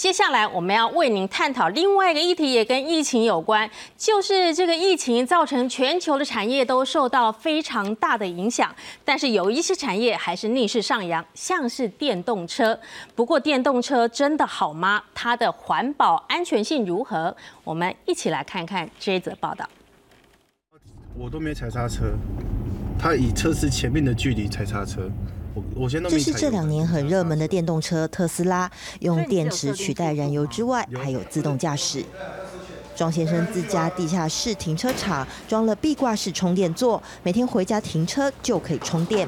接下来我们要为您探讨另外一个议题，也跟疫情有关，就是这个疫情造成全球的产业都受到非常大的影响，但是有一些产业还是逆势上扬，像是电动车。不过电动车真的好吗？它的环保安全性如何？我们一起来看看这则报道。我都没踩刹车，他以测试前面的距离踩刹车。我我先这是这两年很热门的电动车特斯拉，用电池取代燃油之外，还有自动驾驶。庄先生自家地下室停车场装了壁挂式充电座，每天回家停车就可以充电。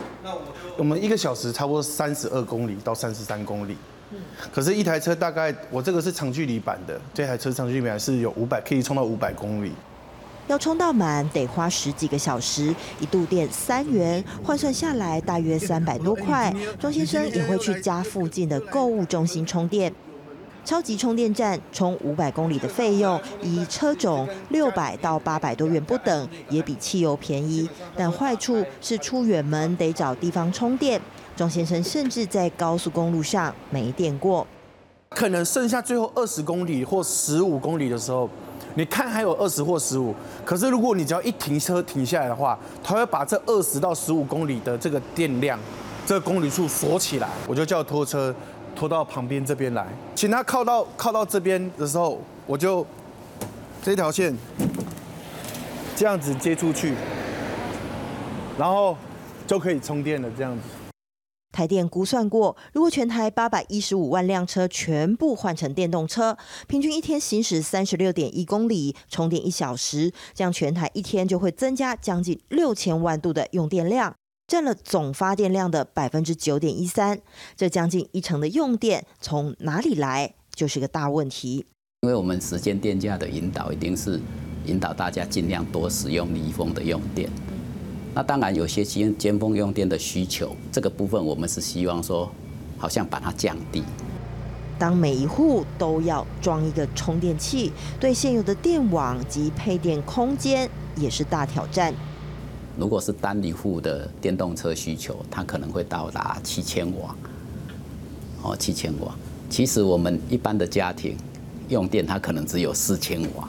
我们一个小时差不多三十二公里到三十三公里。可是，一台车大概我这个是长距离版的，这台车长距离版是有五百，可以充到五百公里。要充到满得花十几个小时，一度电三元，换算下来大约三百多块。庄先生也会去家附近的购物中心充电。超级充电站充五百公里的费用，以车种六百到八百多元不等，也比汽油便宜。但坏处是出远门得找地方充电。庄先生甚至在高速公路上没电过，可能剩下最后二十公里或十五公里的时候，你看还有二十或十五，可是如果你只要一停车停下来的话，它会把这二十到十五公里的这个电量，这个公里数锁起来，我就叫拖车拖到旁边这边来，请他靠到靠到这边的时候，我就这条线这样子接出去，然后就可以充电了，这样子。台电估算过，如果全台八百一十五万辆车全部换成电动车，平均一天行驶三十六点一公里，充电一小时，这样全台一天就会增加将近六千万度的用电量，占了总发电量的百分之九点一三。这将近一成的用电从哪里来，就是个大问题。因为我们时间电价的引导，一定是引导大家尽量多使用离峰的用电。那当然有些尖尖峰用电的需求，这个部分我们是希望说，好像把它降低。当每一户都要装一个充电器，对现有的电网及配电空间也是大挑战。如果是单一户的电动车需求，它可能会到达七千瓦，哦，七千瓦。其实我们一般的家庭用电，它可能只有四千瓦。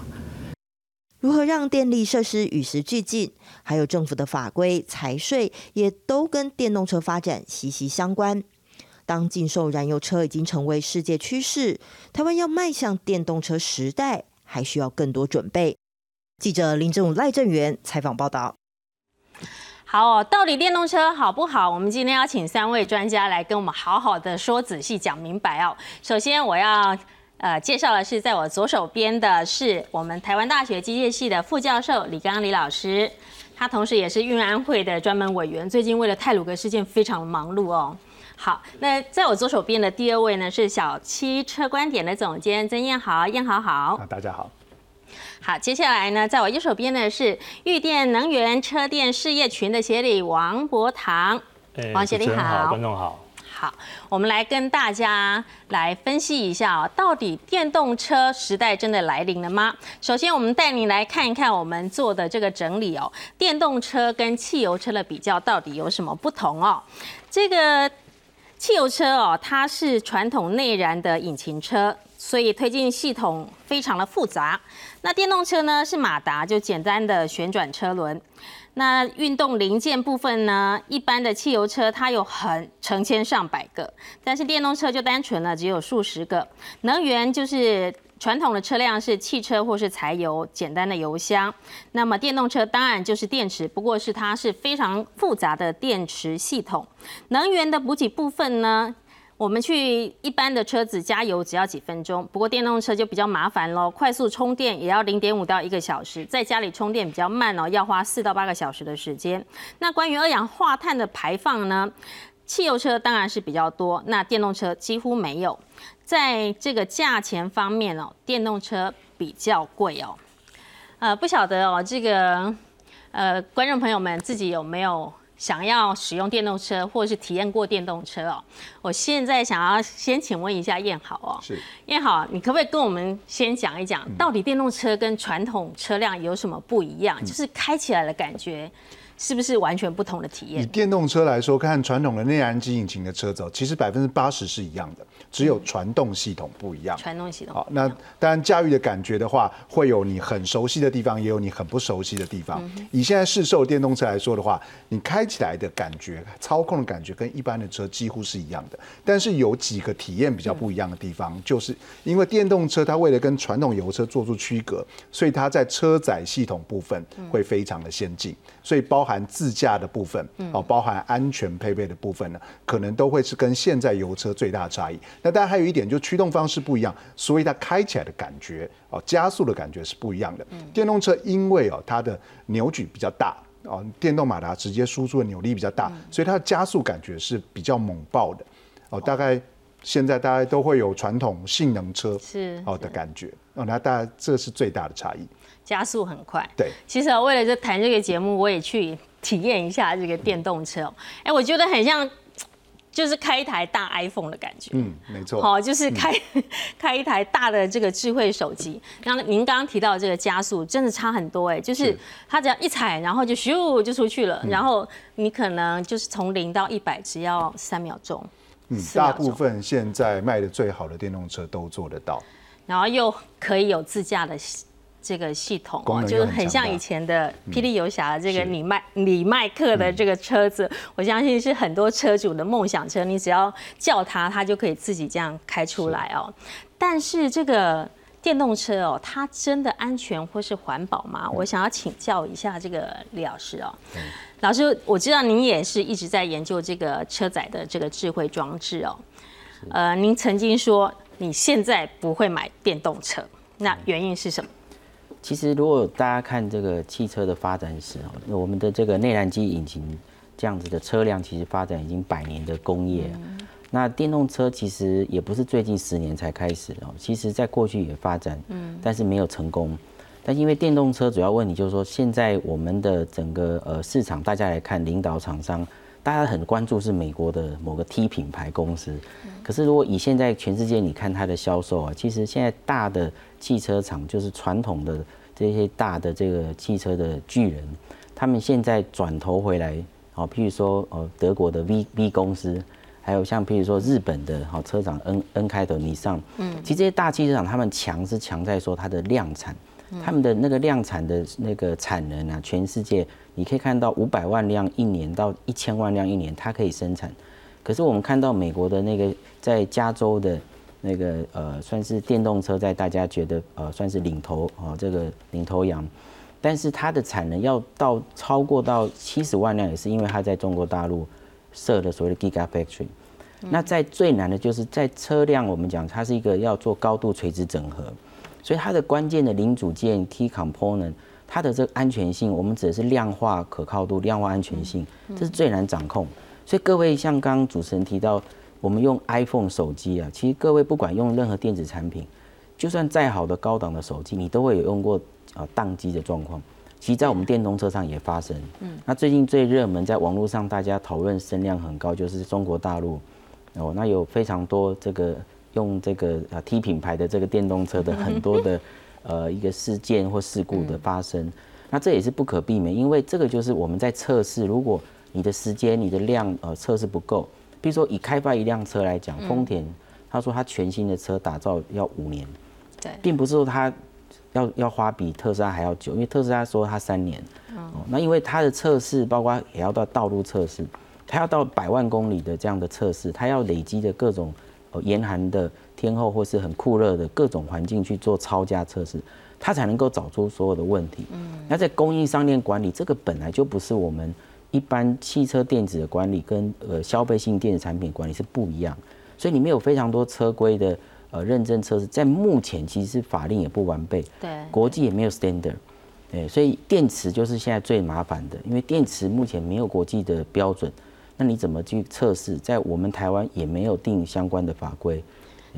如何让电力设施与时俱进，还有政府的法规、财税，也都跟电动车发展息息相关。当禁售燃油车已经成为世界趋势，台湾要迈向电动车时代，还需要更多准备。记者林正武、赖正元采访报道。好，到底电动车好不好？我们今天要请三位专家来跟我们好好的说仔细、讲明白哦。首先，我要。呃，介绍的是在我左手边的是我们台湾大学机械系的副教授李刚李老师，他同时也是运安会的专门委员，最近为了泰鲁格事件非常忙碌哦。好，那在我左手边的第二位呢是小七车观点的总监曾燕豪，燕豪好。大家好。好，接下来呢，在我右手边的是玉电能源车电事业群的协理王博堂，王协理好，观众好。好，我们来跟大家来分析一下哦，到底电动车时代真的来临了吗？首先，我们带你来看一看我们做的这个整理哦，电动车跟汽油车的比较到底有什么不同哦？这个汽油车哦，它是传统内燃的引擎车，所以推进系统非常的复杂。那电动车呢，是马达，就简单的旋转车轮。那运动零件部分呢？一般的汽油车它有很成千上百个，但是电动车就单纯了，只有数十个。能源就是传统的车辆是汽车或是柴油，简单的油箱。那么电动车当然就是电池，不过是它是非常复杂的电池系统。能源的补给部分呢？我们去一般的车子加油只要几分钟，不过电动车就比较麻烦喽。快速充电也要零点五到一个小时，在家里充电比较慢哦，要花四到八个小时的时间。那关于二氧化碳的排放呢？汽油车当然是比较多，那电动车几乎没有。在这个价钱方面哦，电动车比较贵哦。呃，不晓得哦，这个呃，观众朋友们自己有没有？想要使用电动车，或者是体验过电动车哦，我现在想要先请问一下燕豪哦，是。燕豪，你可不可以跟我们先讲一讲，到底电动车跟传统车辆有什么不一样？就是开起来的感觉是不是完全不同的体验以？电动车来说，看传统的内燃机引擎的车子哦，其实百分之八十是一样的，只有传动系统不一样。传动系统好，那当然驾驭的感觉的话，会有你很熟悉的地方，也有你很不熟悉的地方。以现在市售电动车来说的话，你开起来的感觉、操控的感觉跟一般的车几乎是一样的，但是有几个体验比较不一样的地方，就是因为电动车它为了跟传统油车做出区隔，所以它在车载系统部分会非常的先进，所以包含自驾的部分，哦，包含安全配备的部分呢，可能都会是跟现在油车最大的差异。那当然还有一点，就驱动方式不一样，所以它开起来的感觉哦，加速的感觉是不一样的。电动车因为哦它的扭矩比较大。哦，电动马达直接输出的扭力比较大，所以它的加速感觉是比较猛爆的。哦，大概现在大家都会有传统性能车是哦的感觉。哦，那大家这是最大的差异。加速很快。对，其实、为了这谈这个节目，我也去体验一下这个电动车。哎、我觉得很像，就是开一台大 iPhone 的感觉。嗯，没错。好，就是开、开一台大的这个智慧手机。那您刚刚提到这个加速，真的差很多哎，就是是它只要一踩，然后就咻就出去了，然后你可能就是从零到一百只要三秒钟，嗯，大部分现在卖的最好的电动车都做得到。然后又可以有自驾的系这个系统哦，就是很像以前的霹雳游侠的这个是李麦李麦克的这个车子，我相信是很多车主的梦想车。你只要叫它，它就可以自己这样开出来哦。但是这个电动车哦，它真的安全或是环保吗？嗯我想要请教一下这个李老师哦。老师，我知道您也是一直在研究这个车载的这个智慧装置哦。呃，您曾经说你现在不会买电动车，那原因是什么？其实，如果大家看这个汽车的发展史哦，那我们的这个内燃机引擎这样子的车辆，其实发展已经百年的工业。那电动车其实也不是最近十年才开始哦，其实在过去也发展，嗯，但是没有成功。但因为电动车主要问题就是说，现在我们的整个呃市场，大家来看领导厂商，大家很关注是美国的某个 T 品牌公司。可是如果以现在全世界你看它的销售啊，其实现在大的汽车厂就是传统的这些大的这个汽车的巨人，他们现在转头回来，哦，譬如说哦德国的 V V 公司，还有像譬如说日本的好车厂 N N 开头尼桑，嗯，其实这些大汽车厂他们强是强在说它的量产。他们的那个量产的那个产能啊，全世界你可以看到五百万辆一年到一千万辆一年，它可以生产。可是我们看到美国的那个在加州的那个呃，算是电动车，在大家觉得呃算是领头哦，这个领头羊，但是它的产能要到超过到七十万辆，也是因为它在中国大陆设的所谓的 Giga Factory。那在最难的就是在车辆，我们讲它是一个要做高度垂直整合，所以它的关键的零组件 key component，它的这个安全性，我们指的是量化可靠度、量化安全性，这是最难掌控。所以各位像刚刚主持人提到，我们用 iPhone 手机啊，其实各位不管用任何电子产品，就算再好的高档的手机，你都会有用过啊宕机的状况。其实，在我们电动车上也发生。嗯，那最近最热门，在网络上大家讨论声量很高，就是中国大陆哦，那有非常多这个用这个啊 T 品牌的这个电动车的很多的呃一个事件或事故的发生。那这也是不可避免，因为这个就是我们在测试，如果你的时间、你的量呃测试不够，比如说以开发一辆车来讲，丰田他说他全新的车打造要五年，对，并不是说他要要花比特斯拉还要久，因为特斯拉说他三年，哦，那因为它的测试包括也要到道路测试，它要到百万公里的这样的测试，它要累积的各种呃严寒的天候或是很酷热的各种环境去做超价测试，它才能够找出所有的问题。嗯，那在供应商链管理，这个本来就不是我们一般汽车电子的管理跟呃消费性电子产品管理是不一样，所以里面有非常多车规的呃认证测试，在目前其实法令也不完备，对，国际也没有 standard，对，所以电池就是现在最麻烦的，因为电池目前没有国际的标准，那你怎么去测试？在我们台湾也没有定相关的法规，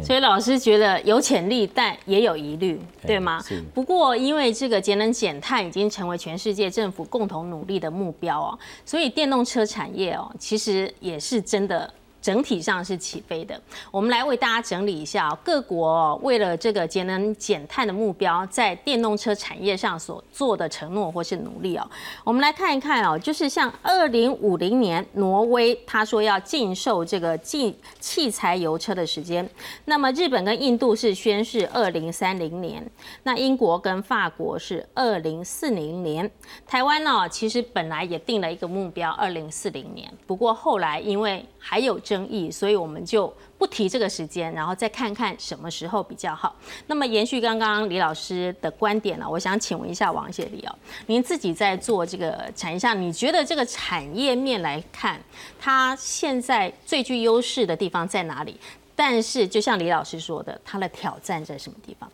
所以老师觉得有潜力，但也有疑虑，对吗？不过因为这个节能减碳已经成为全世界政府共同努力的目标哦，所以电动车产业哦，其实也是真的整体上是起飞的。我们来为大家整理一下，各国为了这个节能减碳的目标，在电动车产业上所做的承诺或是努力哦。我们来看一看哦，就是像二零五零年，挪威他说要禁售这个禁汽柴油车的时间，那么日本跟印度是宣誓二零三零年，那英国跟法国是二零四零年，台湾呢其实本来也定了一个目标，二零四零年，不过后来因为还有这争议，所以我们就不提这个时间，然后再看看什么时候比较好。那么延续刚刚李老师的观点呢，我想请问一下王协理哦，您自己在做这个产业上，你觉得这个产业面来看，它现在最具优势的地方在哪里？但是就像李老师说的，它的挑战在什么地方？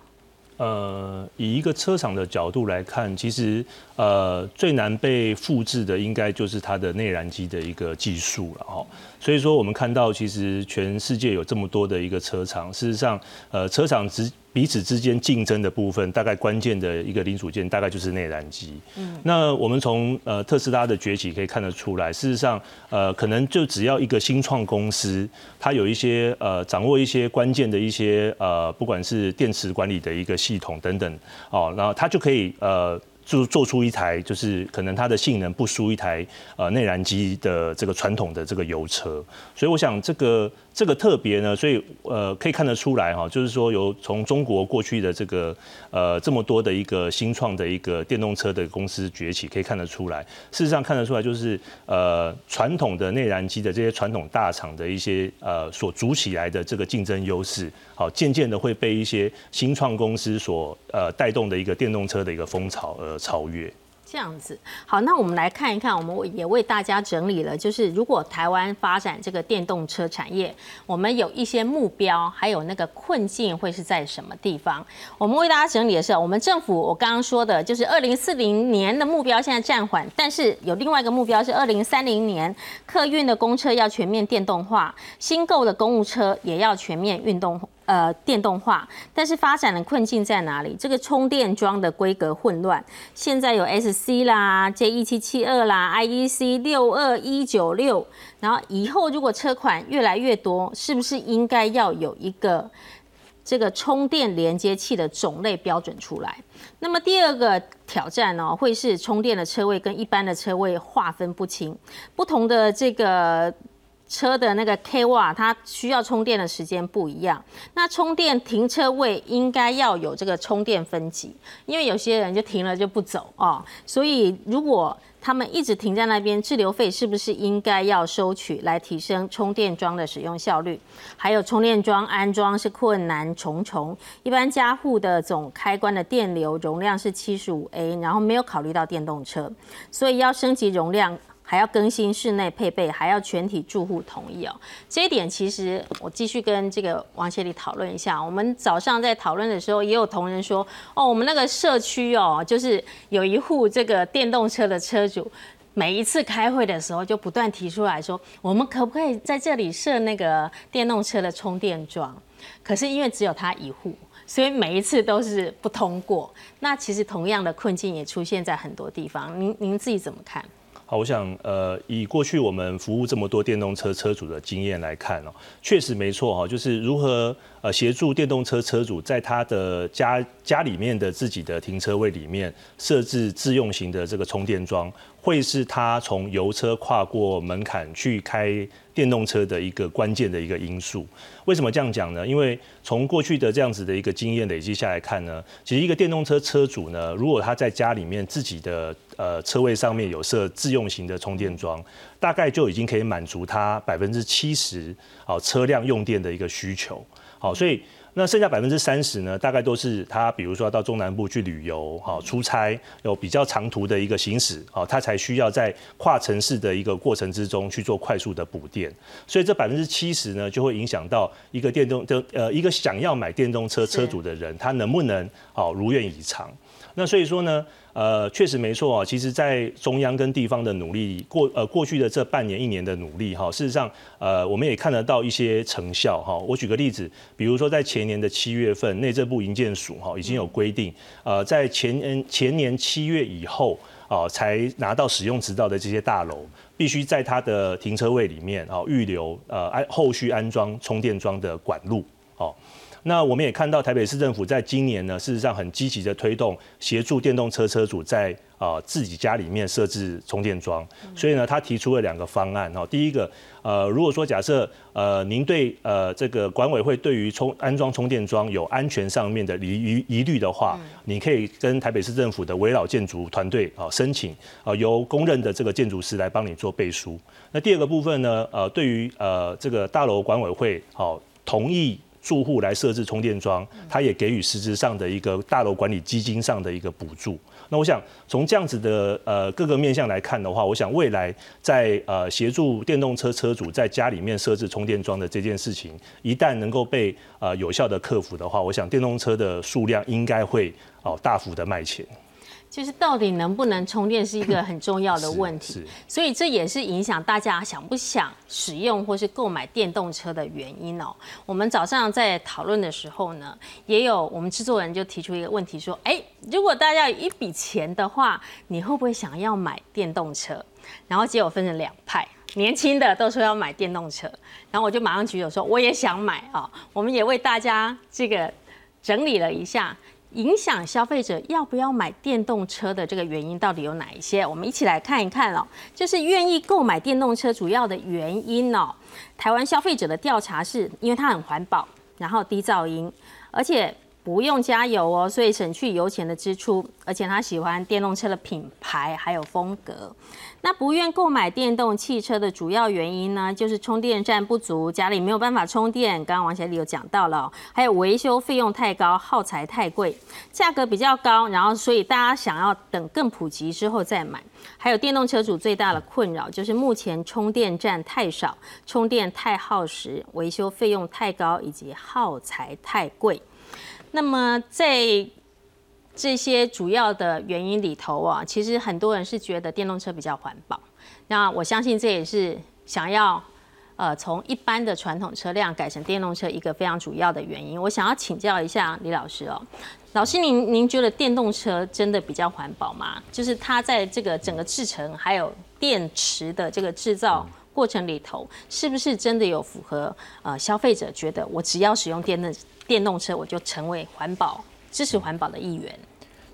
呃，以一个车厂的角度来看，其实呃最难被复制的，应该就是它的内燃机的一个技术了哈。所以说，我们看到其实全世界有这么多的一个车厂，事实上，呃，车厂只彼此之间竞争的部分，大概关键的一个零组件，大概就是内燃机。嗯，那我们从呃特斯拉的崛起可以看得出来，事实上，呃，可能就只要一个新创公司，它有一些呃掌握一些关键的一些呃，不管是电池管理的一个系统等等，哦，然后它就可以呃。就做出一台，就是可能它的性能不输一台呃内燃机的这个传统的这个油车，所以我想这个。这个特别呢，所以呃可以看得出来哈，就是说由从中国过去的这个呃这么多的一个新创的一个电动车的公司崛起，可以看得出来。事实上看得出来，就是呃传统的内燃机的这些传统大厂的一些呃所组起来的这个竞争优势，好渐渐的会被一些新创公司所呃带动的一个电动车的一个风潮而超越。这样子，好，那我们来看一看，我们也为大家整理了，就是如果台湾发展这个电动车产业，我们有一些目标，还有那个困境会是在什么地方？我们为大家整理的是，我们政府我刚刚说的，就是二零四零年的目标现在暂缓，但是有另外一个目标是二零三零年客运的公车要全面电动化，新购的公务车也要全面运动。呃，电动化，但是发展的困境在哪里？这个充电桩的规格混乱，现在有 SC 啦、J 一七七二啦、IEC 六二一九六，然后以后如果车款越来越多，是不是应该要有一个这个充电连接器的种类标准出来？那么第二个挑战呢，会是充电的车位跟一般的车位划分不清，不同的这个。车的那个 k 瓦，它需要充电的时间不一样。那充电停车位应该要有这个充电分级，因为有些人就停了就不走哦。所以如果他们一直停在那边，滞留费是不是应该要收取来提升充电桩的使用效率？还有充电桩安装是困难重重，一般家户的总开关的电流容量是七十五 A，然后没有考虑到电动车，所以要升级容量。还要更新室内配备，还要全体住户同意哦。这一点其实我继续跟这个王协理讨论一下。我们早上在讨论的时候，也有同仁说，哦，我们那个社区哦，就是有一户这个电动车的车主，每一次开会的时候就不断提出来说，我们可不可以在这里设那个电动车的充电桩？可是因为只有他一户，所以每一次都是不通过。那其实同样的困境也出现在很多地方。您您自己怎么看？好，我想，呃，以过去我们服务这么多电动车车主的经验来看哦，确实没错哈，就是如何呃协助电动车车主在他的家家里面的自己的停车位里面设置自用型的这个充电桩。会是他从油车跨过门槛去开电动车的一个关键的一个因素。为什么这样讲呢？因为从过去的这样子的一个经验累积下来看呢，其实一个电动车车主呢，如果他在家里面自己的呃车位上面有设自用型的充电桩，大概就已经可以满足他百分之七十好车辆用电的一个需求。好，所以。那剩下百分之三十呢？大概都是他，比如说到中南部去旅游、好出差，有比较长途的一个行驶，好，他才需要在跨城市的一个过程之中去做快速的补电。所以这百分之七十呢，就会影响到一个电动的呃一个想要买电动车车主的人，他能不能好如愿以偿？那所以说呢？呃，确实没错啊。其实，在中央跟地方的努力，过呃过去的这半年一年的努力哈，事实上，呃，我们也看得到一些成效哈。我举个例子，比如说在前年的七月份，内政部营建署哈已经有规定，呃，在前年前年七月以后。哦才拿到使用执照的这些大楼，必须在它的停车位里面哦预留呃安后续安装充电桩的管路哦。那我们也看到台北市政府在今年呢，事实上很积极的推动协助电动车车主在啊自己家里面设置充电桩，所以呢，他提出了两个方案哦。第一个，呃，如果说假设呃您对呃这个管委会对于充安装充电桩有安全上面的疑疑疑虑的话，你可以跟台北市政府的围绕建筑团队啊申请啊由公认的这个建筑师来帮你做背书。那第二个部分呢，呃，对于呃这个大楼管委会好同意。住户来设置充电桩，他也给予实质上的一个大楼管理基金上的一个补助。那我想从这样子的呃各个面向来看的话，我想未来在呃协助电动车车主在家里面设置充电桩的这件事情，一旦能够被呃有效的克服的话，我想电动车的数量应该会哦大幅的卖钱。就是到底能不能充电是一个很重要的问题，所以这也是影响大家想不想使用或是购买电动车的原因哦。我们早上在讨论的时候呢，也有我们制作人就提出一个问题说：，哎，如果大家有一笔钱的话，你会不会想要买电动车？然后结果分成两派，年轻的都说要买电动车，然后我就马上举手说我也想买啊。我们也为大家这个整理了一下。影响消费者要不要买电动车的这个原因到底有哪一些？我们一起来看一看哦。就是愿意购买电动车主要的原因哦。台湾消费者的调查是因为它很环保，然后低噪音，而且。不用加油哦，所以省去油钱的支出，而且他喜欢电动车的品牌还有风格。那不愿购买电动汽车的主要原因呢，就是充电站不足，家里没有办法充电。刚刚王小丽有讲到了，还有维修费用太高，耗材太贵，价格比较高，然后所以大家想要等更普及之后再买。还有电动车主最大的困扰就是目前充电站太少，充电太耗时，维修费用太高，以及耗材太贵。那么在这些主要的原因里头啊，其实很多人是觉得电动车比较环保。那我相信这也是想要呃从一般的传统车辆改成电动车一个非常主要的原因。我想要请教一下李老师哦，老师您您觉得电动车真的比较环保吗？就是它在这个整个制成还有电池的这个制造过程里头，是不是真的有符合呃消费者觉得我只要使用电动？电动车，我就成为环保、支持环保的一员。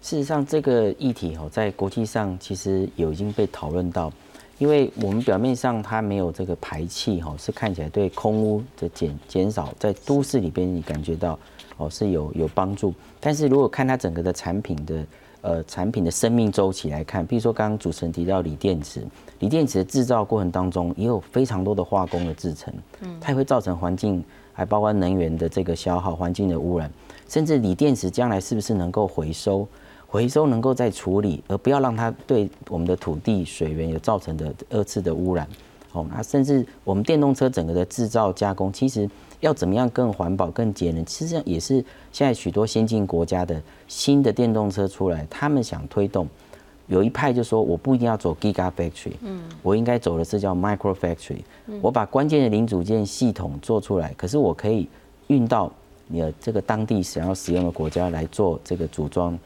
事实上，这个议题哦，在国际上其实有已经被讨论到，因为我们表面上它没有这个排气哈，是看起来对空污的减减少，在都市里边你感觉到哦是有有帮助。但是如果看它整个的产品的呃产品的生命周期来看，比如说刚刚主持人提到锂电池，锂电池的制造过程当中也有非常多的化工的制成，嗯，它也会造成环境。还包括能源的这个消耗、环境的污染，甚至锂电池将来是不是能够回收、回收能够再处理，而不要让它对我们的土地、水源有造成的二次的污染。哦，那甚至我们电动车整个的制造加工，其实要怎么样更环保、更节能，实际上也是现在许多先进国家的新的电动车出来，他们想推动。有一派就说，我不一定要走 Giga Factory，嗯，我应该走的是叫 Micro Factory，我把关键的零组件系统做出来，可是我可以运到你的这个当地想要使用的国家来做这个组装，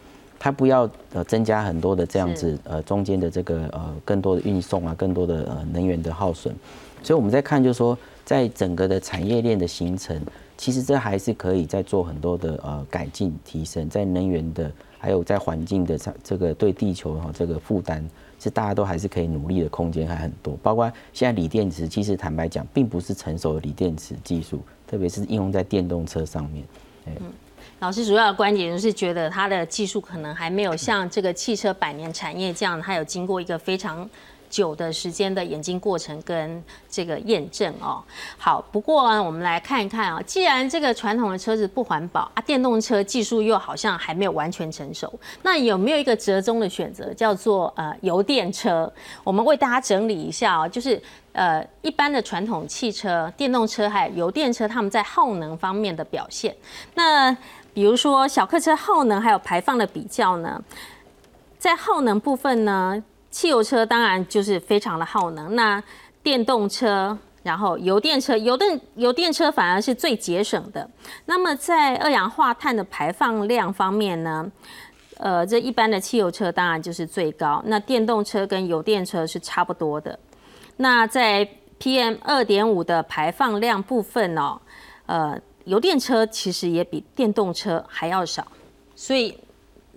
它不要呃增加很多的这样子呃中间的这个呃更多的运送啊，更多的呃能源的耗损，所以我们在看就是说，在整个的产业链的形成，其实这还是可以再做很多的呃改进提升，在能源的。还有在环境的这这个对地球哈这个负担，是大家都还是可以努力的空间还很多。包括现在锂电池，其实坦白讲，并不是成熟的锂电池技术，特别是应用在电动车上面。嗯，老师主要的观点就是觉得它的技术可能还没有像这个汽车百年产业这样，它有经过一个非常。久的时间的演进过程跟这个验证哦，好，不过呢，我们来看一看啊，既然这个传统的车子不环保啊，电动车技术又好像还没有完全成熟，那有没有一个折中的选择，叫做呃油电车？我们为大家整理一下哦，就是呃一般的传统汽车、电动车还有油电车，他们在耗能方面的表现。那比如说小客车耗能还有排放的比较呢，在耗能部分呢？汽油车当然就是非常的耗能，那电动车，然后油电车，油电油电车反而是最节省的。那么在二氧化碳的排放量方面呢，呃，这一般的汽油车当然就是最高，那电动车跟油电车是差不多的。那在 PM 二点五的排放量部分哦，呃，油电车其实也比电动车还要少，所以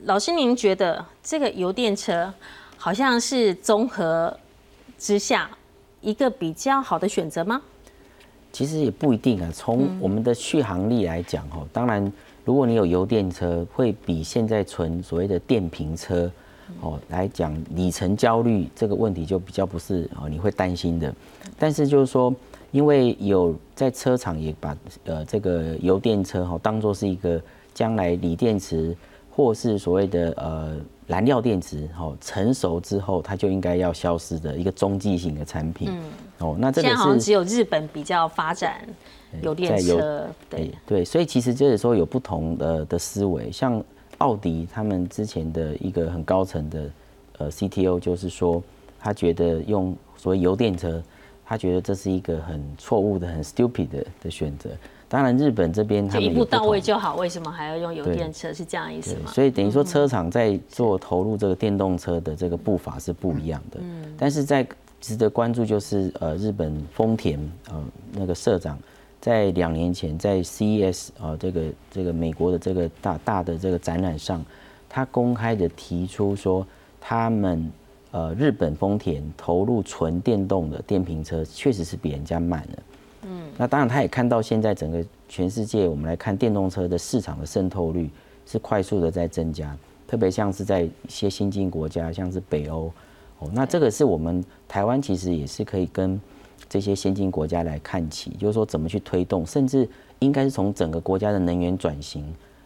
老师您觉得这个油电车好像是综合之下一个比较好的选择吗？其实也不一定啊。从我们的续航力来讲，哦，当然，如果你有油电车，会比现在纯所谓的电瓶车，哦来讲，里程焦虑这个问题就比较不是哦你会担心的。但是就是说，因为有在车厂也把呃这个油电车哈当做是一个将来锂电池或是所谓的呃燃料电池哈成熟之后，它就应该要消失的一个中继型的产品。哦，那这个现在好像是只有日本比较发展油电车，对对，对，所以其实就是说有不同的的思维，像奥迪他们之前的一个很高层的呃 CTO 就是说，他觉得用所谓油电车，他觉得这是一个很错误的、很 stupid 的的选择。当然，日本这边他就一步到位就好，为什么还要用油电车？是这样意思吗？所以等于说车厂在做投入这个电动车的这个步伐是不一样的。嗯但是在值得关注就是呃日本丰田呃那个社长在两年前在 CES 啊这个这个美国的这个大大的这个展览上，他公开的提出说他们。呃，日本丰田投入纯电动的电瓶车，确实是比人家慢了。那当然，他也看到现在整个全世界，我们来看电动车的市场的渗透率是快速的在增加，特别像是在一些新兴国家，像是北欧，哦，那这个是我们台湾其实也是可以跟这些先进国家来看齐，就是说怎么去推动，甚至应该是从整个国家的能源转型，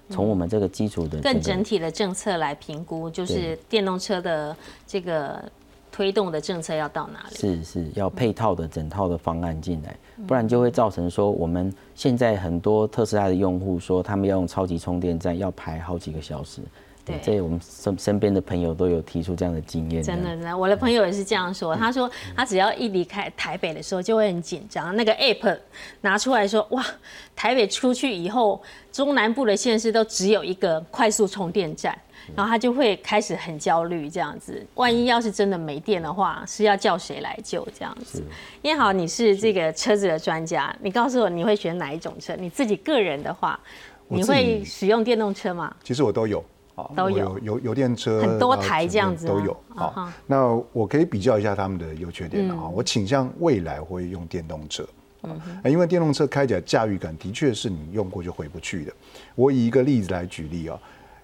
从我们这个基础的更整体的政策来评估，就是电动车的这个推动的政策要到哪里？是是要配套的整套的方案进来，不然就会造成说我们现在很多特斯拉的用户说他们要用超级充电站要排好几个小时，对这我们身身边的朋友都有提出这样的经验，真的，真的，我的朋友也是这样说。他说他只要一离开台北的时候就会很紧张，那个 app 拿出来说，哇，台北出去以后，中南部的县市都只有一个快速充电站，然后他就会开始很焦虑，这样子，万一要是真的没电的话，是要叫谁来救这样子？因为好，你是这个车子的专家，你告诉我你会选哪一种车？你自己个人的话，你会使用电动车吗？其实我都有。啊都有油油电车很多呃台这样子都有啊哈啊。那我可以比较一下他们的优缺点啊。我倾向未来会用电动车。嗯因为电动车开起来驾驭感的确是你用过就回不去的。我以一个例子来举例啊，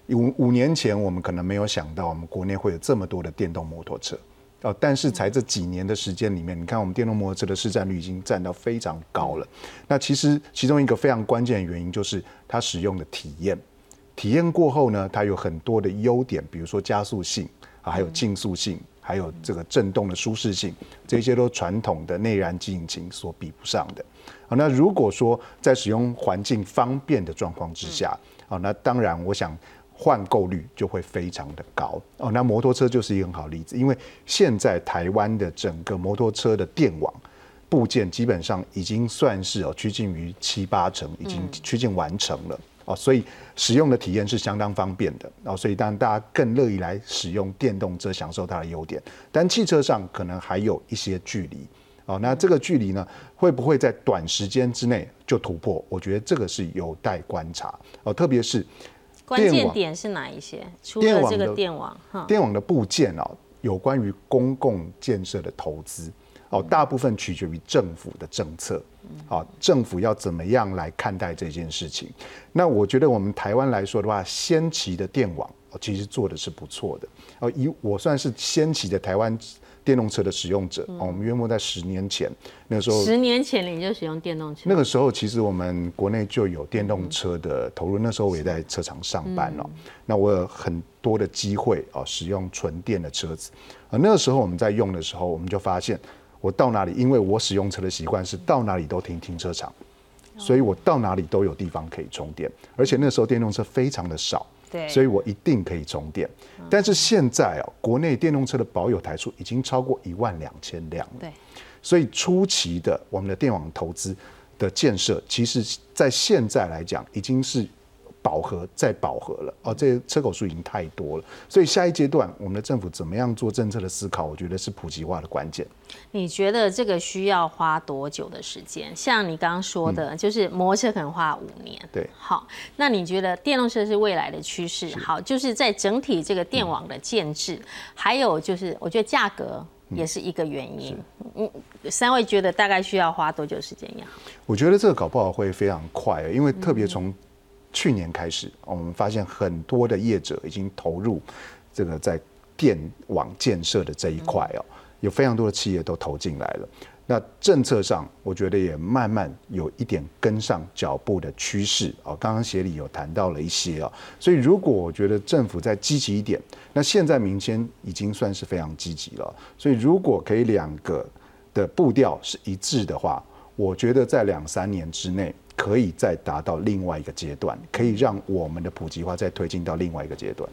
五五年前我们可能没有想到我们国内会有这么多的电动摩托车。哦，但是才这几年的时间里面，你看我们电动摩托车的市占率已经占到非常高了。那其实其中一个非常关键的原因就是它使用的体验。体验过后呢，它有很多的优点，比如说加速性啊，还有竞速性，还有这个震动的舒适性，这些都传统的内燃机引擎所比不上的。好，那如果说在使用环境方便的状况之下，好，那当然我想换购率就会非常的高哦。那摩托车就是一个很好的例子，因为现在台湾的整个摩托车的电网。部件基本上已经算是哦趋近于七八成，已经趋近完成了哦，所以使用的体验是相当方便的哦，所以当然大家更乐意来使用电动车，享受它的优点。但汽车上可能还有一些距离哦，那这个距离呢，会不会在短时间之内就突破？我觉得这个是有待观察哦，特别是关键点是哪一些？除了这个电网电网的部件哦，有关于公共建设的投资哦，大部分取决于政府的政策。啊，政府要怎么样来看待这件事情？那我觉得我们台湾来说的话，先期的电网哦，其实做的是不错的。哦，以我算是先期的台湾电动车的使用者哦，我们约莫在十年前那时候十年前你就使用电动车，那个时候，其实我们国内就有电动车的投入。那时候我也在车厂上班了、那我有很多的机会哦，使用纯电的车子。啊，那个时候我们在用的时候，我们就发现，我到哪里，因为我使用车的习惯是到哪里都停停车场，所以我到哪里都有地方可以充电。而且那时候电动车非常的少，对所以我一定可以充电。但是现在哦，国内电动车的保有台数已经超过一万两千辆了。对，所以初期的我们的电网投资的建设，其实在现在来讲，已经是饱和再饱和了哦，这车口数已经太多了，所以下一阶段我们的政府怎么样做政策的思考，我觉得是普及化的关键。你觉得这个需要花多久的时间？像你刚刚说的，就是摩托车可能花五年。对，好，那你觉得电动车是未来的趋势？好，就是在整体这个电网的建制，还有就是我觉得价格也是一个原因。嗯，三位觉得大概需要花多久时间呀？我觉得这个搞不好会非常快，因为特别从去年开始，我们发现很多的业者已经投入这个在电网建设的这一块哦，有非常多的企业都投进来了。那政策上，我觉得也慢慢有一点跟上脚步的趋势哦。刚刚协理有谈到了一些哦，所以如果我觉得政府再积极一点，那现在民间已经算是非常积极了。所以如果可以两个的步调是一致的话，我觉得在两三年之内可以再达到另外一个阶段，可以让我们的普及化再推进到另外一个阶段。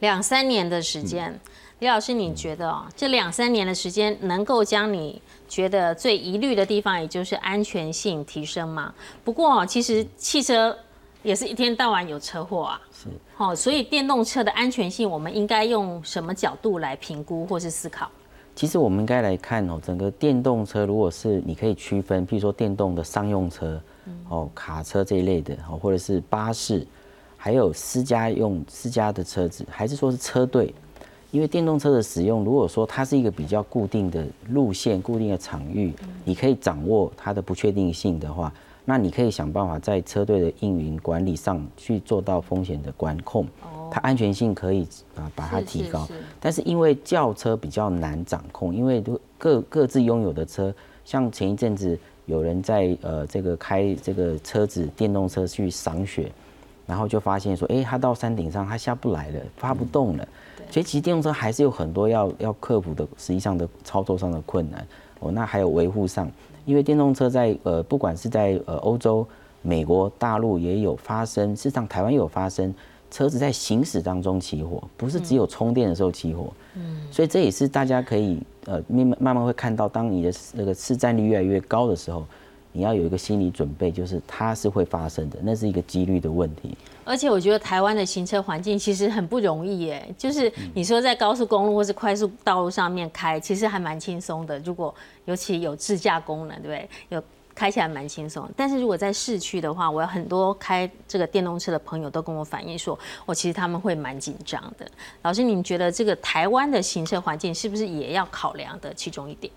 两三年的时间，李老师，你觉得哦，这两三年的时间能够将你觉得最疑虑的地方，也就是安全性提升吗？不过，其实汽车也是一天到晚有车祸啊，是，哦，所以电动车的安全性，我们应该用什么角度来评估或是思考？其实我们应该来看哦，整个电动车，如果是你可以区分，譬如说电动的商用车，哦，卡车这一类的，哦，或者是巴士。还有私家用私家的车子，还是说是车队？因为电动车的使用，如果说它是一个比较固定的路线、固定的场域，你可以掌握它的不确定性的话，那你可以想办法在车队的运营管理上去做到风险的管控，它安全性可以啊把它提高。但是因为轿车比较难掌控，因为各各自拥有的车，像前一阵子有人在呃这个开这个车子电动车去赏雪。然后就发现说，哎，他到山顶上他下不来了，发不动了。所以其实电动车还是有很多要要克服的，实际上的操作上的困难哦。那还有维护上，因为电动车在呃，不管是在呃欧洲、美国大陆也有发生，事实上台湾也有发生，车子在行驶当中起火，不是只有充电的时候起火。嗯。所以这也是大家可以呃慢慢慢慢会看到，当你的那个市占率越来越高的时候。你要有一个心理准备，就是它是会发生的，那是一个几率的问题。而且我觉得台湾的行车环境其实很不容易耶，就是你说在高速公路或是快速道路上面开，其实还蛮轻松的。如果尤其有自驾功能，对不对？有开起来蛮轻松。但是如果在市区的话，我有很多开这个电动车的朋友都跟我反映说，我其实他们会蛮紧张的。老师，您觉得这个台湾的行车环境是不是也要考量的其中一点？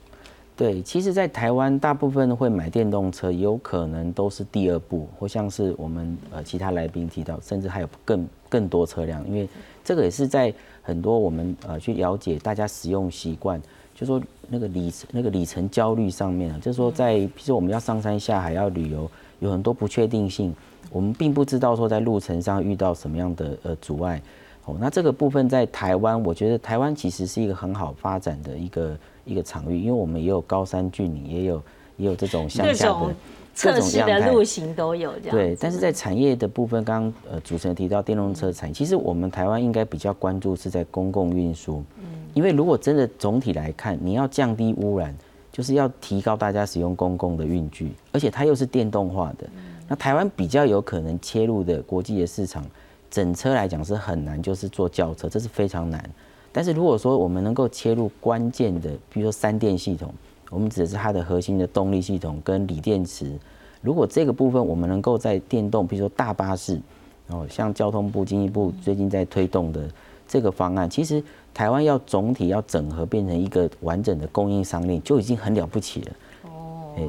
对，其实，在台湾，大部分会买电动车，有可能都是第二步，或像是我们呃其他来宾提到，甚至还有更更多车辆，因为这个也是在很多我们呃去了解大家使用习惯，就说那个里那个里程焦虑上面啊，就是说在，比如说我们要上山下海要旅游，有很多不确定性，我们并不知道说在路程上遇到什么样的呃阻碍，哦，那这个部分在台湾，我觉得台湾其实是一个很好发展的一个。一个场域，因为我们也有高山峻岭，也有也有这种向下的测试的路型都有这样。对，但是在产业的部分，刚刚呃主持人提到电动车产业，其实我们台湾应该比较关注是在公共运输。嗯。因为如果真的总体来看，你要降低污染，就是要提高大家使用公共的运具，而且它又是电动化的。那台湾比较有可能切入的国际的市场，整车来讲是很难，就是做轿车，这是非常难。但是如果说我们能够切入关键的，比如说三电系统，我们指的是它的核心的动力系统跟锂电池。如果这个部分我们能够在电动，比如说大巴士，哦像交通部、经济部最近在推动的这个方案，其实台湾要总体要整合变成一个完整的供应商链，就已经很了不起了。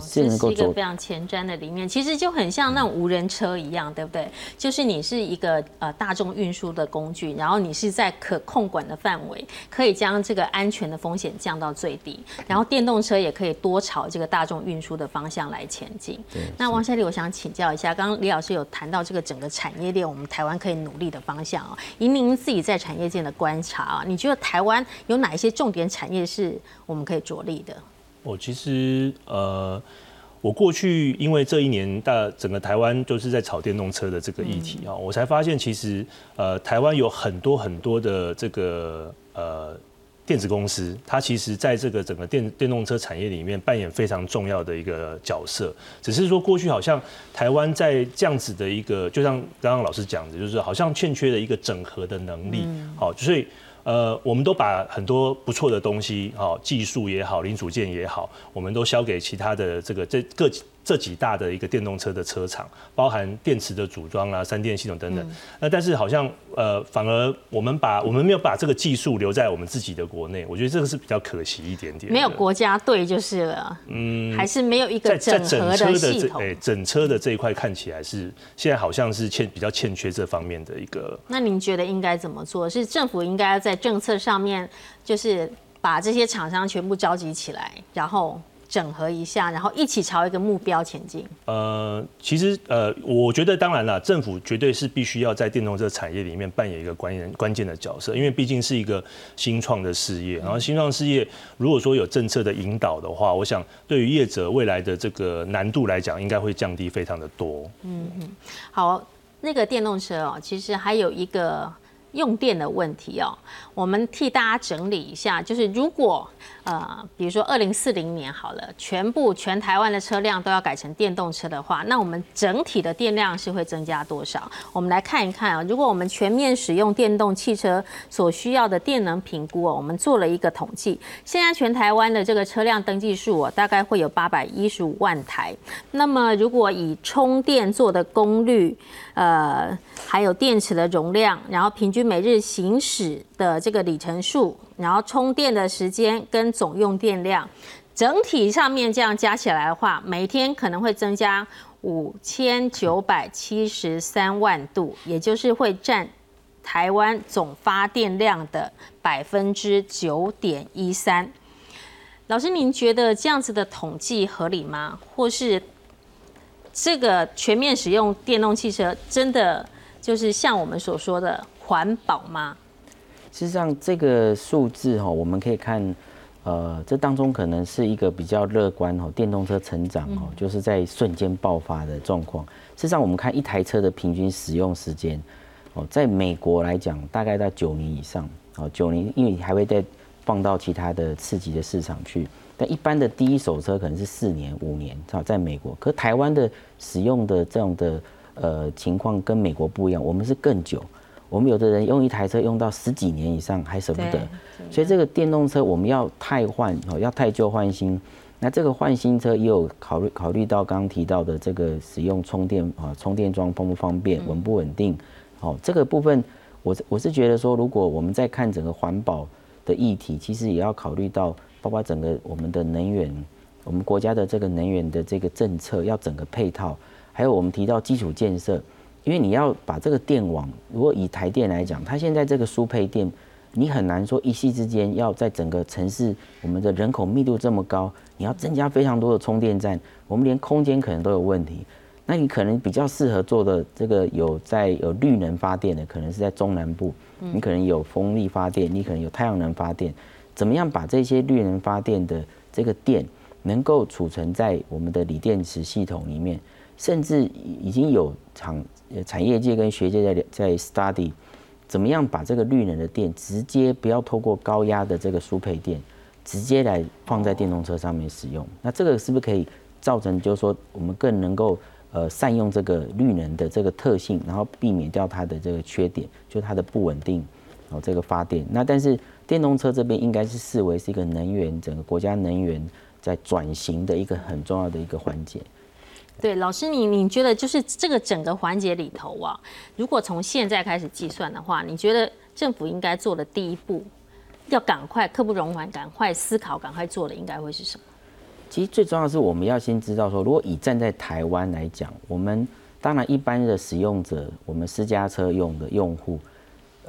这是一个非常前瞻的理念，其实就很像那种无人车一样，对不对？就是你是一个呃大众运输的工具，然后你是在可控管的范围，可以将这个安全的风险降到最低。然后电动车也可以多朝这个大众运输的方向来前进。那王小丽，我想请教一下，刚刚李老师有谈到这个整个产业链，我们台湾可以努力的方向啊。以您自己在产业界的观察啊，你觉得台湾有哪一些重点产业是我们可以着力的？我其实呃，我过去因为这一年大整个台湾都是在炒电动车的这个议题啊，我才发现其实呃台湾有很多很多的这个呃电子公司，它其实在这个整个电电动车产业里面扮演非常重要的一个角色。只是说过去好像台湾在这样子的一个，就像刚刚老师讲的，就是好像欠缺了一个整合的能力。好，所以呃，我们都把很多不错的东西，好技术也好，零组件也好，我们都销给其他的这个这各。这几大的一个电动车的车厂，包含电池的组装啊、三电系统等等。那但是好像呃，反而我们把我们没有把这个技术留在我们自己的国内，我觉得这个是比较可惜一点点。没有国家队就是了，嗯，还是没有一个整合的系统。哎，整车的这一块看起来是现在好像是欠比较欠缺这方面的一个。那您觉得应该怎么做？是政府应该在政策上面，就是把这些厂商全部召集起来，然后。整合一下，然后一起朝一个目标前进。呃，其实呃，我觉得当然了，政府绝对是必须要在电动车产业里面扮演一个关键关键的角色，因为毕竟是一个新创的事业。然后新创事业如果说有政策的引导的话，我想对于业者未来的这个难度来讲，应该会降低非常的多。嗯嗯，好，那个电动车哦，其实还有一个用电的问题哦，我们替大家整理一下，就是如果。呃，比如说二零四零年好了，全部全台湾的车辆都要改成电动车的话，那我们整体的电量是会增加多少？我们来看一看啊。如果我们全面使用电动汽车所需要的电能评估哦，我们做了一个统计，现在全台湾的这个车辆登记数哦，大概会有八百一十五万台。那么如果以充电做的功率，呃，还有电池的容量，然后平均每日行驶的这个里程数。然后充电的时间跟总用电量，整体上面这样加起来的话，每天可能会增加五千九百七十三万度，也就是会占台湾总发电量的百分之九点一三。老师，您觉得这样子的统计合理吗？或是这个全面使用电动汽车，真的就是像我们所说的环保吗？事实上，这个数字哈，我们可以看，呃，这当中可能是一个比较乐观哦，电动车成长哦，就是在瞬间爆发的状况。事实上，我们看一台车的平均使用时间哦，在美国来讲，大概在九年以上哦，九年，因为还会再放到其他的刺激的市场去。但一般的第一手车可能是四年、五年，好，在美国，可台湾的使用的这样的呃情况跟美国不一样，我们是更久。我们有的人用一台车用到十几年以上还舍不得，所以这个电动车我们要汰换哦，要汰旧换新。那这个换新车也有考虑考虑到刚刚提到的这个使用充电啊，充电桩方不方便，稳不稳定？哦，这个部分我我是觉得说，如果我们在看整个环保的议题，其实也要考虑到，包括整个我们的能源，我们国家的这个能源的这个政策要整个配套，还有我们提到基础建设。因为你要把这个电网，如果以台电来讲，它现在这个输配电，你很难说一夕之间要在整个城市，我们的人口密度这么高，你要增加非常多的充电站，我们连空间可能都有问题。那你可能比较适合做的这个有在有绿能发电的，可能是在中南部，你可能有风力发电，你可能有太阳能发电，怎么样把这些绿能发电的这个电能够储存在我们的锂电池系统里面，甚至已经有厂。呃产业界跟学界在在 study，怎么样把这个绿能的电直接不要透过高压的这个输配电，直接来放在电动车上面使用？那这个是不是可以造成，就是说我们更能够呃善用这个绿能的这个特性，然后避免掉它的这个缺点，就它的不稳定哦这个发电。那但是电动车这边应该是视为是一个能源整个国家能源在转型的一个很重要的一个环节。对，老师，你你觉得就是这个整个环节里头啊，如果从现在开始计算的话，你觉得政府应该做的第一步，要赶快刻不容缓，赶快思考，赶快做的应该会是什么？其实最重要的是我们要先知道说，如果以站在台湾来讲，我们当然一般的使用者，我们私家车用的用户，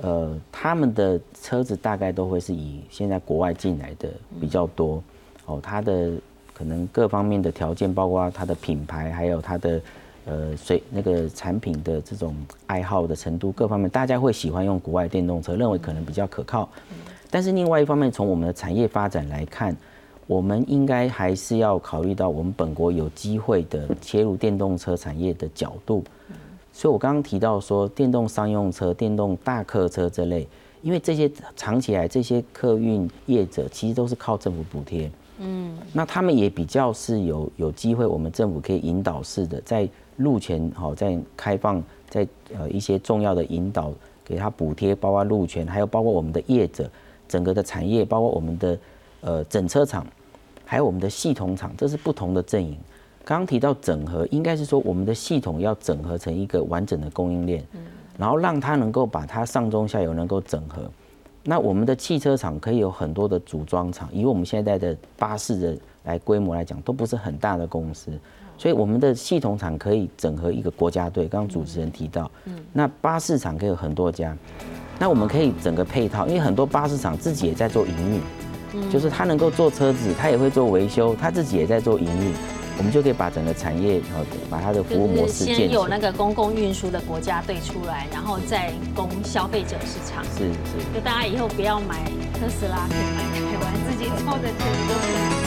呃，他们的车子大概都会是以现在国外进来的比较多，哦，他的。可能各方面的条件，包括它的品牌，还有它的呃水那个产品的这种爱好的程度，各方面大家会喜欢用国外电动车，认为可能比较可靠。但是另外一方面，从我们的产业发展来看，我们应该还是要考虑到我们本国有机会的切入电动车产业的角度。所以我刚刚提到说，电动商用车、电动大客车这类。因为这些长期来这些客运业者其实都是靠政府补贴，嗯，那他们也比较是有有机会，我们政府可以引导式的在路权好在开放在呃一些重要的引导给他补贴，包括路权，还有包括我们的业者整个的产业，包括我们的呃整车厂，还有我们的系统厂，这是不同的阵营。刚刚提到整合，应该是说我们的系统要整合成一个完整的供应链，然后让它能够把它上中下游能够整合。那我们的汽车厂可以有很多的组装厂，以我们现在的巴士的来规模来讲，都不是很大的公司，所以我们的系统厂可以整合一个国家队。刚刚主持人提到，嗯那巴士厂可以有很多家，那我们可以整个配套，因为很多巴士厂自己也在做营运，就是他能够做车子，他也会做维修，他自己也在做营运。我们就可以把整个产业，然后把它的服务模式建先有那个公共运输的国家队出来，然后再供消费者市场。是是，就大家以后不要买特斯拉，可以买台湾自己做的车。